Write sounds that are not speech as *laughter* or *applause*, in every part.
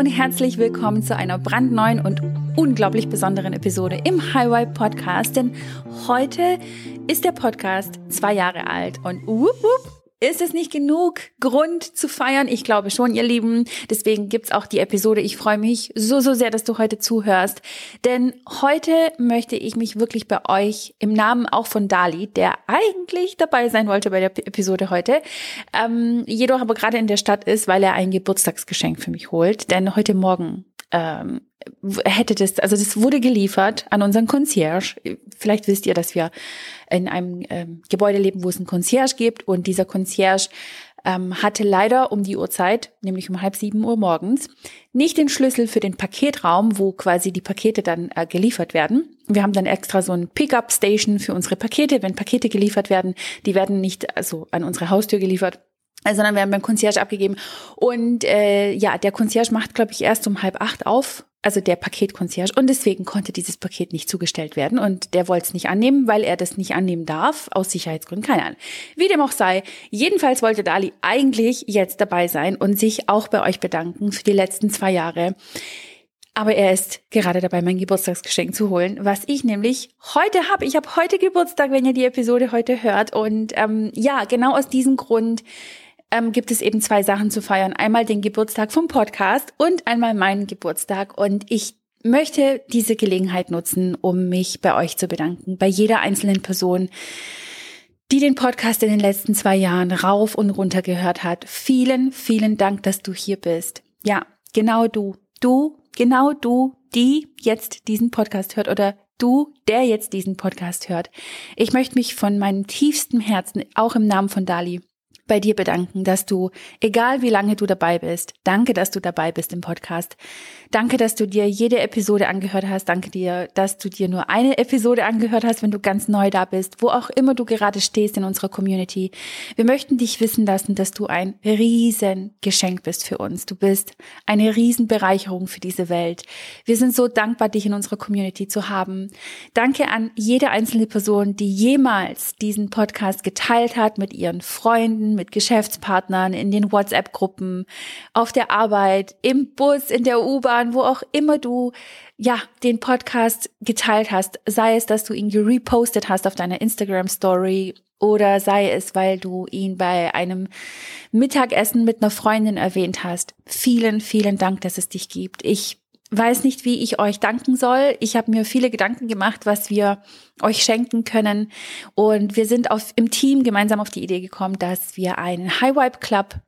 und herzlich willkommen zu einer brandneuen und unglaublich besonderen Episode im Highway Podcast. Denn heute ist der Podcast zwei Jahre alt und wupp, wupp, ist es nicht genug Grund zu feiern? Ich glaube schon, ihr Lieben. Deswegen gibt's auch die Episode. Ich freue mich so, so sehr, dass du heute zuhörst. Denn heute möchte ich mich wirklich bei euch im Namen auch von Dali, der eigentlich dabei sein wollte bei der Episode heute, ähm, jedoch aber gerade in der Stadt ist, weil er ein Geburtstagsgeschenk für mich holt. Denn heute Morgen ähm, hätte das, also das wurde geliefert an unseren Concierge. Vielleicht wisst ihr, dass wir in einem ähm, Gebäude leben, wo es einen Concierge gibt und dieser Concierge ähm, hatte leider um die Uhrzeit, nämlich um halb sieben Uhr morgens, nicht den Schlüssel für den Paketraum, wo quasi die Pakete dann äh, geliefert werden. Wir haben dann extra so ein Pickup-Station für unsere Pakete. Wenn Pakete geliefert werden, die werden nicht also an unsere Haustür geliefert, sondern werden beim Concierge abgegeben. Und äh, ja, der Concierge macht, glaube ich, erst um halb acht auf, also der Paketconcierge. Und deswegen konnte dieses Paket nicht zugestellt werden. Und der wollte es nicht annehmen, weil er das nicht annehmen darf, aus Sicherheitsgründen. Keine Ahnung. Wie dem auch sei. Jedenfalls wollte Dali eigentlich jetzt dabei sein und sich auch bei euch bedanken für die letzten zwei Jahre. Aber er ist gerade dabei, mein Geburtstagsgeschenk zu holen, was ich nämlich heute habe. Ich habe heute Geburtstag, wenn ihr die Episode heute hört. Und ähm, ja, genau aus diesem Grund ähm, gibt es eben zwei Sachen zu feiern. Einmal den Geburtstag vom Podcast und einmal meinen Geburtstag. Und ich möchte diese Gelegenheit nutzen, um mich bei euch zu bedanken, bei jeder einzelnen Person, die den Podcast in den letzten zwei Jahren rauf und runter gehört hat. Vielen, vielen Dank, dass du hier bist. Ja, genau du. Du, genau du, die jetzt diesen Podcast hört oder du, der jetzt diesen Podcast hört. Ich möchte mich von meinem tiefsten Herzen, auch im Namen von Dali, bei dir bedanken, dass du, egal wie lange du dabei bist, danke, dass du dabei bist im Podcast. Danke, dass du dir jede Episode angehört hast. Danke dir, dass du dir nur eine Episode angehört hast, wenn du ganz neu da bist, wo auch immer du gerade stehst in unserer Community. Wir möchten dich wissen lassen, dass du ein Riesengeschenk bist für uns. Du bist eine Riesenbereicherung für diese Welt. Wir sind so dankbar, dich in unserer Community zu haben. Danke an jede einzelne Person, die jemals diesen Podcast geteilt hat mit ihren Freunden, mit Geschäftspartnern, in den WhatsApp-Gruppen, auf der Arbeit, im Bus, in der U-Bahn, wo auch immer du ja, den Podcast geteilt hast, sei es, dass du ihn gerepostet hast auf deiner Instagram Story oder sei es, weil du ihn bei einem Mittagessen mit einer Freundin erwähnt hast. Vielen, vielen Dank, dass es dich gibt. Ich weiß nicht, wie ich euch danken soll. Ich habe mir viele Gedanken gemacht, was wir euch schenken können. Und wir sind auf, im Team gemeinsam auf die Idee gekommen, dass wir einen High Vibe Club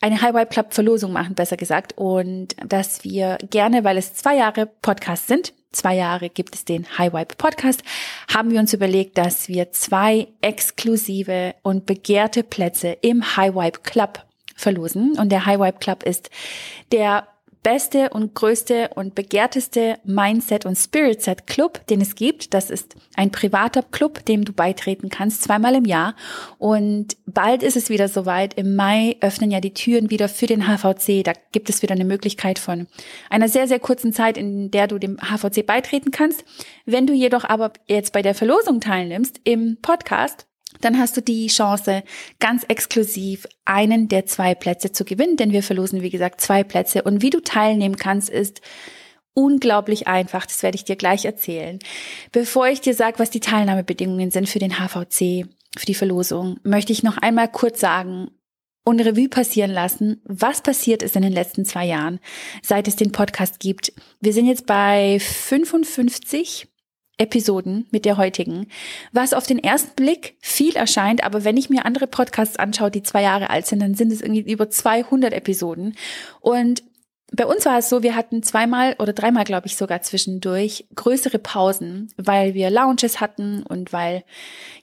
eine High Vibe Club Verlosung machen, besser gesagt. Und dass wir gerne, weil es zwei Jahre Podcasts sind, zwei Jahre gibt es den High Vibe Podcast, haben wir uns überlegt, dass wir zwei exklusive und begehrte Plätze im High Vibe Club verlosen. Und der High Vibe Club ist der beste und größte und begehrteste Mindset- und Spirit-Set-Club, den es gibt. Das ist ein privater Club, dem du beitreten kannst, zweimal im Jahr. Und bald ist es wieder soweit. Im Mai öffnen ja die Türen wieder für den HVC. Da gibt es wieder eine Möglichkeit von einer sehr, sehr kurzen Zeit, in der du dem HVC beitreten kannst. Wenn du jedoch aber jetzt bei der Verlosung teilnimmst im Podcast, dann hast du die Chance, ganz exklusiv einen der zwei Plätze zu gewinnen, denn wir verlosen, wie gesagt, zwei Plätze. Und wie du teilnehmen kannst, ist unglaublich einfach. Das werde ich dir gleich erzählen. Bevor ich dir sage, was die Teilnahmebedingungen sind für den HVC, für die Verlosung, möchte ich noch einmal kurz sagen und Revue passieren lassen, was passiert ist in den letzten zwei Jahren, seit es den Podcast gibt. Wir sind jetzt bei 55 Episoden mit der heutigen, was auf den ersten Blick viel erscheint, aber wenn ich mir andere Podcasts anschaue, die zwei Jahre alt sind, dann sind es irgendwie über 200 Episoden. Und bei uns war es so, wir hatten zweimal oder dreimal, glaube ich, sogar zwischendurch größere Pausen, weil wir Lounges hatten und weil,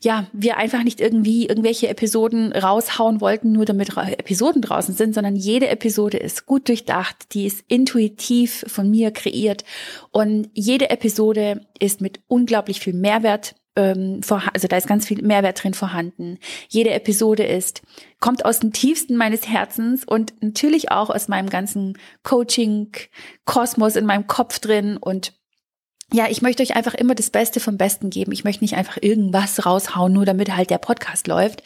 ja, wir einfach nicht irgendwie irgendwelche Episoden raushauen wollten, nur damit Episoden draußen sind, sondern jede Episode ist gut durchdacht, die ist intuitiv von mir kreiert und jede Episode ist mit unglaublich viel Mehrwert ähm, also da ist ganz viel Mehrwert drin vorhanden. Jede Episode ist, kommt aus dem tiefsten meines Herzens und natürlich auch aus meinem ganzen Coaching-Kosmos in meinem Kopf drin und ja, ich möchte euch einfach immer das Beste vom Besten geben. Ich möchte nicht einfach irgendwas raushauen, nur damit halt der Podcast läuft.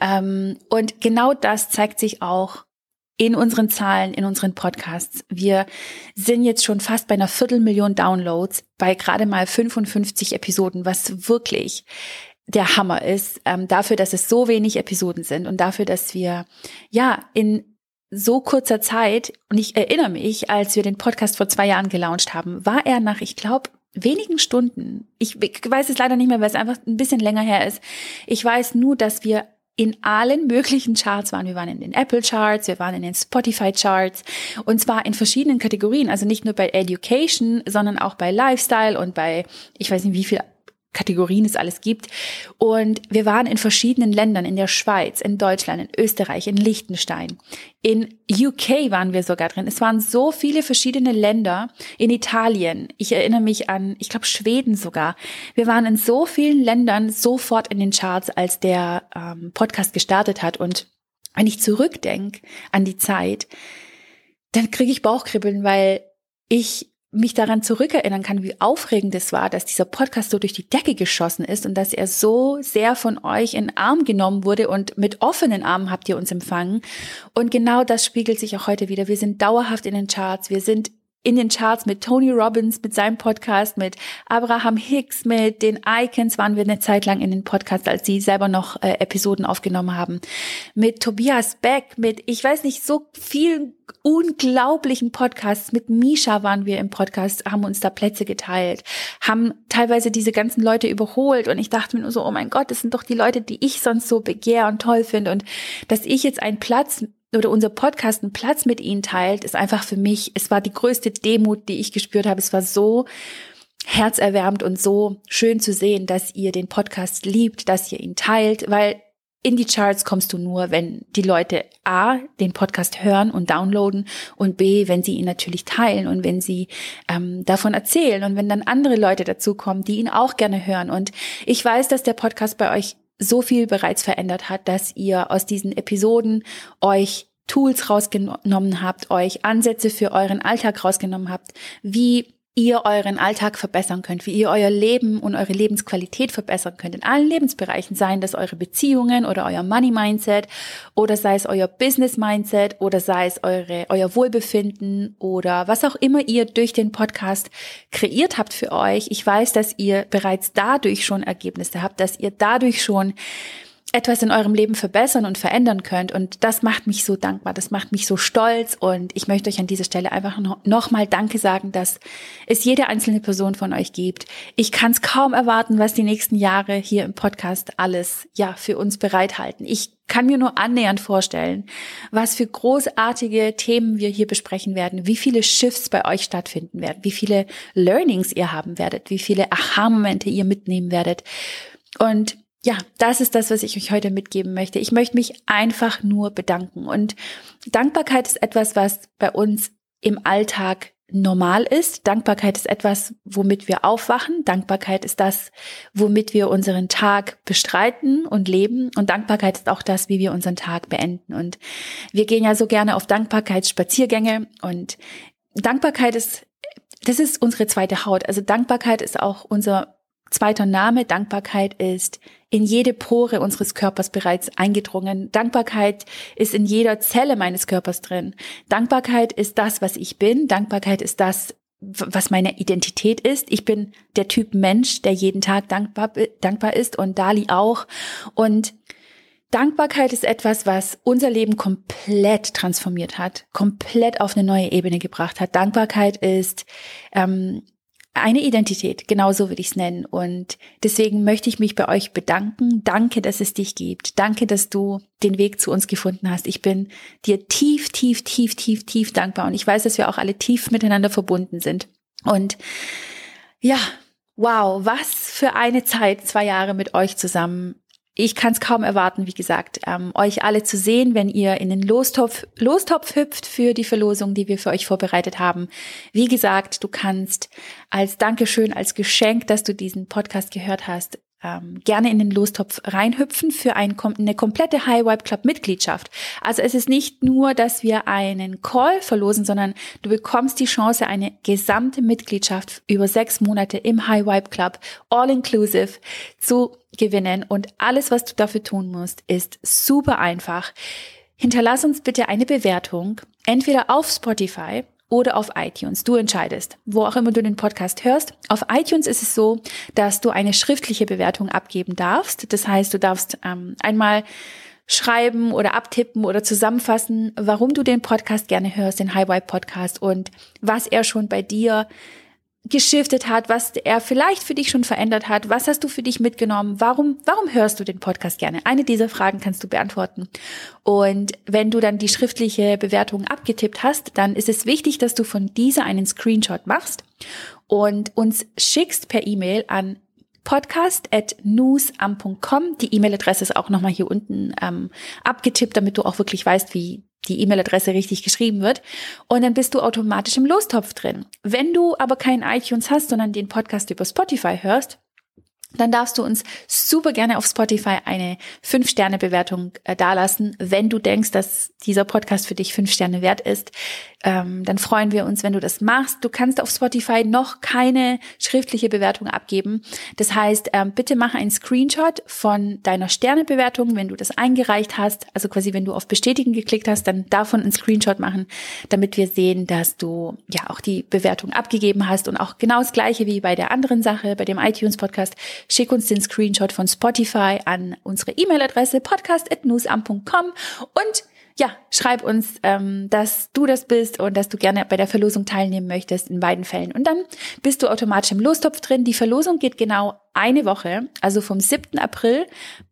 Ähm, und genau das zeigt sich auch in unseren Zahlen, in unseren Podcasts. Wir sind jetzt schon fast bei einer Viertelmillion Downloads, bei gerade mal 55 Episoden, was wirklich der Hammer ist, ähm, dafür, dass es so wenig Episoden sind und dafür, dass wir ja in so kurzer Zeit, und ich erinnere mich, als wir den Podcast vor zwei Jahren gelauncht haben, war er nach, ich glaube, wenigen Stunden, ich weiß es leider nicht mehr, weil es einfach ein bisschen länger her ist. Ich weiß nur, dass wir in allen möglichen Charts waren. Wir waren in den Apple Charts, wir waren in den Spotify Charts und zwar in verschiedenen Kategorien, also nicht nur bei Education, sondern auch bei Lifestyle und bei, ich weiß nicht wie viel Kategorien es alles gibt. Und wir waren in verschiedenen Ländern, in der Schweiz, in Deutschland, in Österreich, in Liechtenstein. In UK waren wir sogar drin. Es waren so viele verschiedene Länder. In Italien. Ich erinnere mich an, ich glaube Schweden sogar. Wir waren in so vielen Ländern sofort in den Charts, als der ähm, Podcast gestartet hat. Und wenn ich zurückdenke an die Zeit, dann kriege ich Bauchkribbeln, weil ich mich daran zurückerinnern kann, wie aufregend es war, dass dieser Podcast so durch die Decke geschossen ist und dass er so sehr von euch in Arm genommen wurde und mit offenen Armen habt ihr uns empfangen. Und genau das spiegelt sich auch heute wieder. Wir sind dauerhaft in den Charts. Wir sind in den Charts mit Tony Robbins, mit seinem Podcast, mit Abraham Hicks, mit den Icons waren wir eine Zeit lang in den Podcasts, als sie selber noch äh, Episoden aufgenommen haben. Mit Tobias Beck, mit, ich weiß nicht, so vielen unglaublichen Podcasts. Mit Misha waren wir im Podcast, haben uns da Plätze geteilt, haben teilweise diese ganzen Leute überholt und ich dachte mir nur so, oh mein Gott, das sind doch die Leute, die ich sonst so begehr und toll finde und dass ich jetzt einen Platz oder unser Podcast einen Platz mit ihnen teilt, ist einfach für mich, es war die größte Demut, die ich gespürt habe. Es war so herzerwärmend und so schön zu sehen, dass ihr den Podcast liebt, dass ihr ihn teilt, weil in die Charts kommst du nur, wenn die Leute A, den Podcast hören und downloaden und B, wenn sie ihn natürlich teilen und wenn sie ähm, davon erzählen und wenn dann andere Leute dazukommen, die ihn auch gerne hören. Und ich weiß, dass der Podcast bei euch so viel bereits verändert hat, dass ihr aus diesen Episoden euch Tools rausgenommen habt, euch Ansätze für euren Alltag rausgenommen habt, wie ihr euren Alltag verbessern könnt, wie ihr euer Leben und eure Lebensqualität verbessern könnt in allen Lebensbereichen, seien das eure Beziehungen oder euer Money Mindset oder sei es euer Business Mindset oder sei es eure, euer Wohlbefinden oder was auch immer ihr durch den Podcast kreiert habt für euch. Ich weiß, dass ihr bereits dadurch schon Ergebnisse habt, dass ihr dadurch schon etwas in eurem Leben verbessern und verändern könnt. Und das macht mich so dankbar, das macht mich so stolz. Und ich möchte euch an dieser Stelle einfach nochmal Danke sagen, dass es jede einzelne Person von euch gibt. Ich kann es kaum erwarten, was die nächsten Jahre hier im Podcast alles, ja, für uns bereithalten. Ich kann mir nur annähernd vorstellen, was für großartige Themen wir hier besprechen werden, wie viele Shifts bei euch stattfinden werden, wie viele Learnings ihr haben werdet, wie viele Aha-Momente ihr mitnehmen werdet. Und ja, das ist das, was ich euch heute mitgeben möchte. Ich möchte mich einfach nur bedanken. Und Dankbarkeit ist etwas, was bei uns im Alltag normal ist. Dankbarkeit ist etwas, womit wir aufwachen. Dankbarkeit ist das, womit wir unseren Tag bestreiten und leben. Und Dankbarkeit ist auch das, wie wir unseren Tag beenden. Und wir gehen ja so gerne auf Dankbarkeitsspaziergänge. Und Dankbarkeit ist, das ist unsere zweite Haut. Also Dankbarkeit ist auch unser zweiter Name. Dankbarkeit ist in jede Pore unseres Körpers bereits eingedrungen. Dankbarkeit ist in jeder Zelle meines Körpers drin. Dankbarkeit ist das, was ich bin. Dankbarkeit ist das, was meine Identität ist. Ich bin der Typ Mensch, der jeden Tag dankbar, dankbar ist und Dali auch. Und Dankbarkeit ist etwas, was unser Leben komplett transformiert hat, komplett auf eine neue Ebene gebracht hat. Dankbarkeit ist ähm, eine Identität, genauso würde ich es nennen. Und deswegen möchte ich mich bei euch bedanken. Danke, dass es dich gibt. Danke, dass du den Weg zu uns gefunden hast. Ich bin dir tief, tief, tief, tief, tief dankbar. Und ich weiß, dass wir auch alle tief miteinander verbunden sind. Und ja, wow, was für eine Zeit, zwei Jahre mit euch zusammen ich kann es kaum erwarten, wie gesagt, ähm, euch alle zu sehen, wenn ihr in den Lostopf, Lostopf hüpft für die Verlosung, die wir für euch vorbereitet haben. Wie gesagt, du kannst als Dankeschön, als Geschenk, dass du diesen Podcast gehört hast, ähm, gerne in den Lostopf reinhüpfen für ein, eine komplette High Vibe Club Mitgliedschaft. Also es ist nicht nur, dass wir einen Call verlosen, sondern du bekommst die Chance, eine gesamte Mitgliedschaft über sechs Monate im High Vibe Club all inclusive zu gewinnen. Und alles, was du dafür tun musst, ist super einfach. hinterlass uns bitte eine Bewertung, entweder auf Spotify oder auf iTunes. Du entscheidest, wo auch immer du den Podcast hörst. Auf iTunes ist es so, dass du eine schriftliche Bewertung abgeben darfst. Das heißt, du darfst ähm, einmal schreiben oder abtippen oder zusammenfassen, warum du den Podcast gerne hörst, den Highway Podcast und was er schon bei dir geschiftet hat, was er vielleicht für dich schon verändert hat, was hast du für dich mitgenommen, warum, warum hörst du den Podcast gerne? Eine dieser Fragen kannst du beantworten. Und wenn du dann die schriftliche Bewertung abgetippt hast, dann ist es wichtig, dass du von dieser einen Screenshot machst und uns schickst per E-Mail an podcast at newsam.com. Die E-Mail-Adresse ist auch nochmal hier unten ähm, abgetippt, damit du auch wirklich weißt, wie die E-Mail-Adresse richtig geschrieben wird. Und dann bist du automatisch im Lostopf drin. Wenn du aber keinen iTunes hast, sondern den Podcast über Spotify hörst, dann darfst du uns super gerne auf Spotify eine 5-Sterne-Bewertung äh, dalassen, wenn du denkst, dass dieser Podcast für dich 5 Sterne wert ist. Ähm, dann freuen wir uns, wenn du das machst. Du kannst auf Spotify noch keine schriftliche Bewertung abgeben. Das heißt, ähm, bitte mach einen Screenshot von deiner Sternebewertung, wenn du das eingereicht hast. Also quasi, wenn du auf Bestätigen geklickt hast, dann davon einen Screenshot machen, damit wir sehen, dass du ja auch die Bewertung abgegeben hast und auch genau das gleiche wie bei der anderen Sache, bei dem iTunes Podcast Schick uns den Screenshot von Spotify an unsere E-Mail-Adresse podcast.newsam.com und ja, schreib uns, ähm, dass du das bist und dass du gerne bei der Verlosung teilnehmen möchtest in beiden Fällen. Und dann bist du automatisch im Lostopf drin. Die Verlosung geht genau eine Woche, also vom 7. April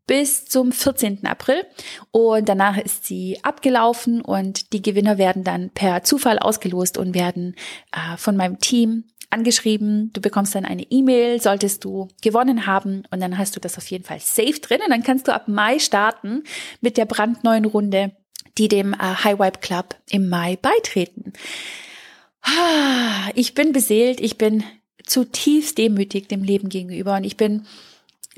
bis zum 14. April. Und danach ist sie abgelaufen und die Gewinner werden dann per Zufall ausgelost und werden äh, von meinem Team angeschrieben, du bekommst dann eine E-Mail, solltest du gewonnen haben und dann hast du das auf jeden Fall safe drin und dann kannst du ab Mai starten mit der brandneuen Runde, die dem äh, High Vibe Club im Mai beitreten. Ah, ich bin beseelt, ich bin zutiefst demütig dem Leben gegenüber und ich bin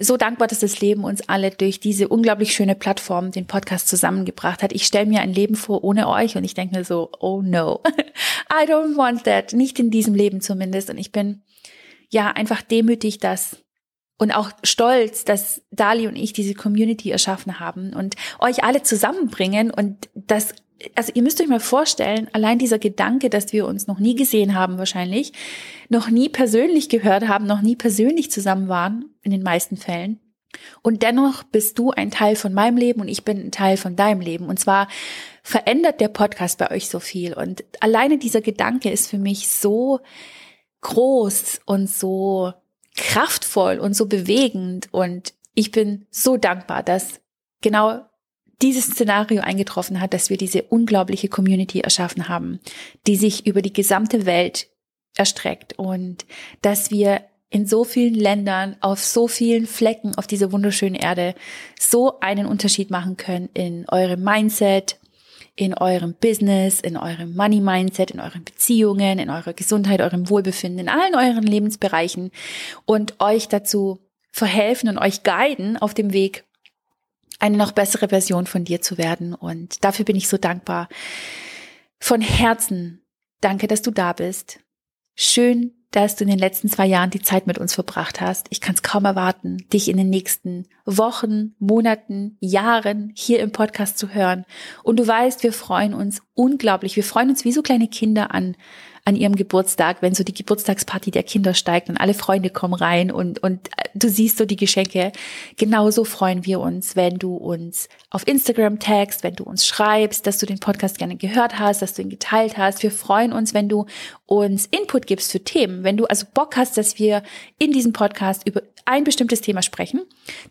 so dankbar, dass das Leben uns alle durch diese unglaublich schöne Plattform, den Podcast zusammengebracht hat. Ich stelle mir ein Leben vor ohne euch und ich denke mir so, oh no, *laughs* I don't want that. Nicht in diesem Leben zumindest. Und ich bin ja einfach demütig, dass und auch stolz, dass Dali und ich diese Community erschaffen haben und euch alle zusammenbringen und das also ihr müsst euch mal vorstellen, allein dieser Gedanke, dass wir uns noch nie gesehen haben wahrscheinlich, noch nie persönlich gehört haben, noch nie persönlich zusammen waren, in den meisten Fällen. Und dennoch bist du ein Teil von meinem Leben und ich bin ein Teil von deinem Leben. Und zwar verändert der Podcast bei euch so viel. Und alleine dieser Gedanke ist für mich so groß und so kraftvoll und so bewegend. Und ich bin so dankbar, dass genau dieses Szenario eingetroffen hat, dass wir diese unglaubliche Community erschaffen haben, die sich über die gesamte Welt erstreckt und dass wir in so vielen Ländern, auf so vielen Flecken auf dieser wunderschönen Erde so einen Unterschied machen können in eurem Mindset, in eurem Business, in eurem Money Mindset, in euren Beziehungen, in eurer Gesundheit, eurem Wohlbefinden, in allen euren Lebensbereichen und euch dazu verhelfen und euch guiden auf dem Weg eine noch bessere Version von dir zu werden. Und dafür bin ich so dankbar. Von Herzen danke, dass du da bist. Schön, dass du in den letzten zwei Jahren die Zeit mit uns verbracht hast. Ich kann es kaum erwarten, dich in den nächsten Wochen, Monaten, Jahren hier im Podcast zu hören. Und du weißt, wir freuen uns unglaublich. Wir freuen uns wie so kleine Kinder an an ihrem Geburtstag, wenn so die Geburtstagsparty der Kinder steigt und alle Freunde kommen rein und, und äh, du siehst so die Geschenke. Genauso freuen wir uns, wenn du uns auf Instagram tagst, wenn du uns schreibst, dass du den Podcast gerne gehört hast, dass du ihn geteilt hast. Wir freuen uns, wenn du uns Input gibst für Themen. Wenn du also Bock hast, dass wir in diesem Podcast über ein bestimmtes Thema sprechen,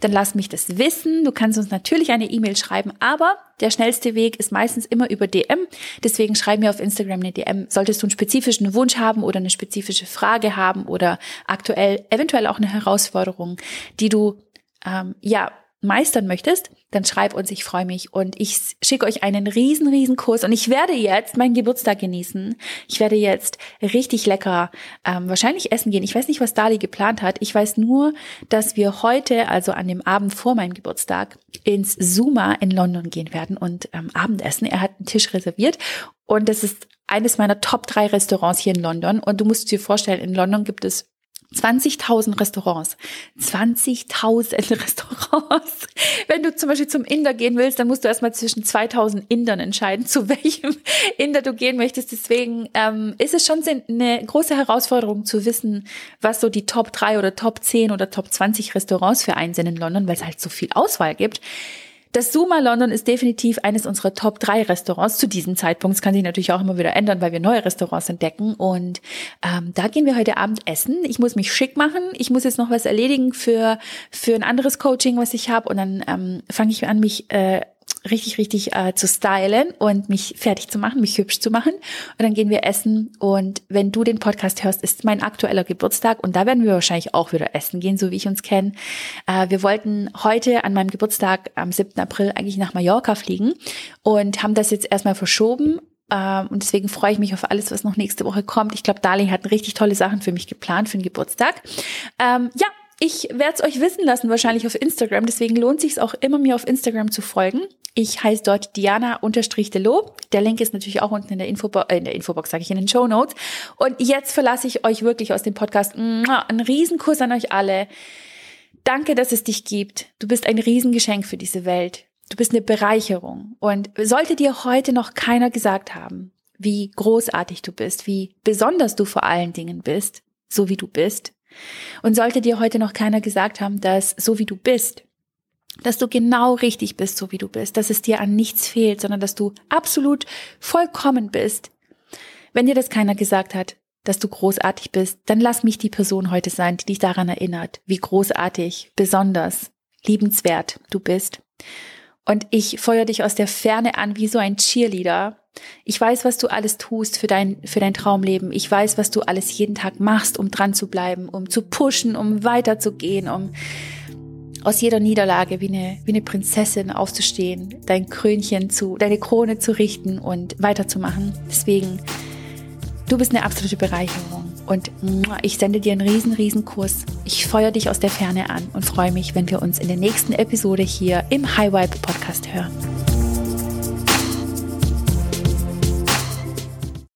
dann lass mich das wissen. Du kannst uns natürlich eine E-Mail schreiben, aber der schnellste Weg ist meistens immer über DM. Deswegen schreib mir auf Instagram eine DM. Solltest du einen spezifischen Wunsch haben oder eine spezifische Frage haben oder aktuell eventuell auch eine Herausforderung, die du ähm, ja meistern möchtest, dann schreib uns, ich freue mich und ich schicke euch einen riesen, riesen Kurs und ich werde jetzt meinen Geburtstag genießen. Ich werde jetzt richtig lecker ähm, wahrscheinlich essen gehen. Ich weiß nicht, was Dali geplant hat. Ich weiß nur, dass wir heute, also an dem Abend vor meinem Geburtstag, ins Zuma in London gehen werden und ähm, Abendessen. Er hat einen Tisch reserviert und das ist eines meiner Top drei Restaurants hier in London und du musst dir vorstellen, in London gibt es 20.000 Restaurants. 20.000 *laughs* Restaurants. Wenn du zum Beispiel zum Inder gehen willst, dann musst du erstmal zwischen 2.000 Indern entscheiden, *laughs* zu welchem Inder du gehen möchtest. Deswegen ähm, ist es schon eine große Herausforderung zu wissen, was so die Top 3 oder Top 10 oder Top 20 Restaurants für einen sind in London, weil es halt so viel Auswahl gibt. Das Suma London ist definitiv eines unserer Top 3 Restaurants zu diesem Zeitpunkt. Es kann sich natürlich auch immer wieder ändern, weil wir neue Restaurants entdecken. Und ähm, da gehen wir heute Abend essen. Ich muss mich schick machen. Ich muss jetzt noch was erledigen für, für ein anderes Coaching, was ich habe. Und dann ähm, fange ich an, mich äh, richtig, richtig äh, zu stylen und mich fertig zu machen, mich hübsch zu machen. Und dann gehen wir essen. Und wenn du den Podcast hörst, ist mein aktueller Geburtstag. Und da werden wir wahrscheinlich auch wieder essen gehen, so wie ich uns kenne. Äh, wir wollten heute an meinem Geburtstag am 7. April eigentlich nach Mallorca fliegen und haben das jetzt erstmal verschoben ähm, und deswegen freue ich mich auf alles, was noch nächste Woche kommt. Ich glaube, Darling hat richtig tolle Sachen für mich geplant für den Geburtstag. Ähm, ja, ich werde es euch wissen lassen, wahrscheinlich auf Instagram. Deswegen lohnt sich auch immer, mir auf Instagram zu folgen. Ich heiße dort Diana-Delo. Der Link ist natürlich auch unten in der Infobox, äh, in der Infobox sage ich in den Show Notes. Und jetzt verlasse ich euch wirklich aus dem Podcast. Ein Riesenkuss an euch alle. Danke, dass es dich gibt. Du bist ein Riesengeschenk für diese Welt. Du bist eine Bereicherung. Und sollte dir heute noch keiner gesagt haben, wie großartig du bist, wie besonders du vor allen Dingen bist, so wie du bist, und sollte dir heute noch keiner gesagt haben, dass so wie du bist, dass du genau richtig bist, so wie du bist, dass es dir an nichts fehlt, sondern dass du absolut vollkommen bist. Wenn dir das keiner gesagt hat, dass du großartig bist, dann lass mich die Person heute sein, die dich daran erinnert, wie großartig, besonders, liebenswert du bist. Und ich feuer dich aus der Ferne an wie so ein Cheerleader ich weiß, was du alles tust für dein, für dein Traumleben. Ich weiß, was du alles jeden Tag machst, um dran zu bleiben, um zu pushen, um weiterzugehen, um aus jeder Niederlage wie eine, wie eine Prinzessin aufzustehen, dein Krönchen zu, deine Krone zu richten und weiterzumachen. Deswegen, du bist eine absolute Bereicherung. Und ich sende dir einen riesen, riesen Kuss. Ich feuer dich aus der Ferne an und freue mich, wenn wir uns in der nächsten Episode hier im High Vibe Podcast hören.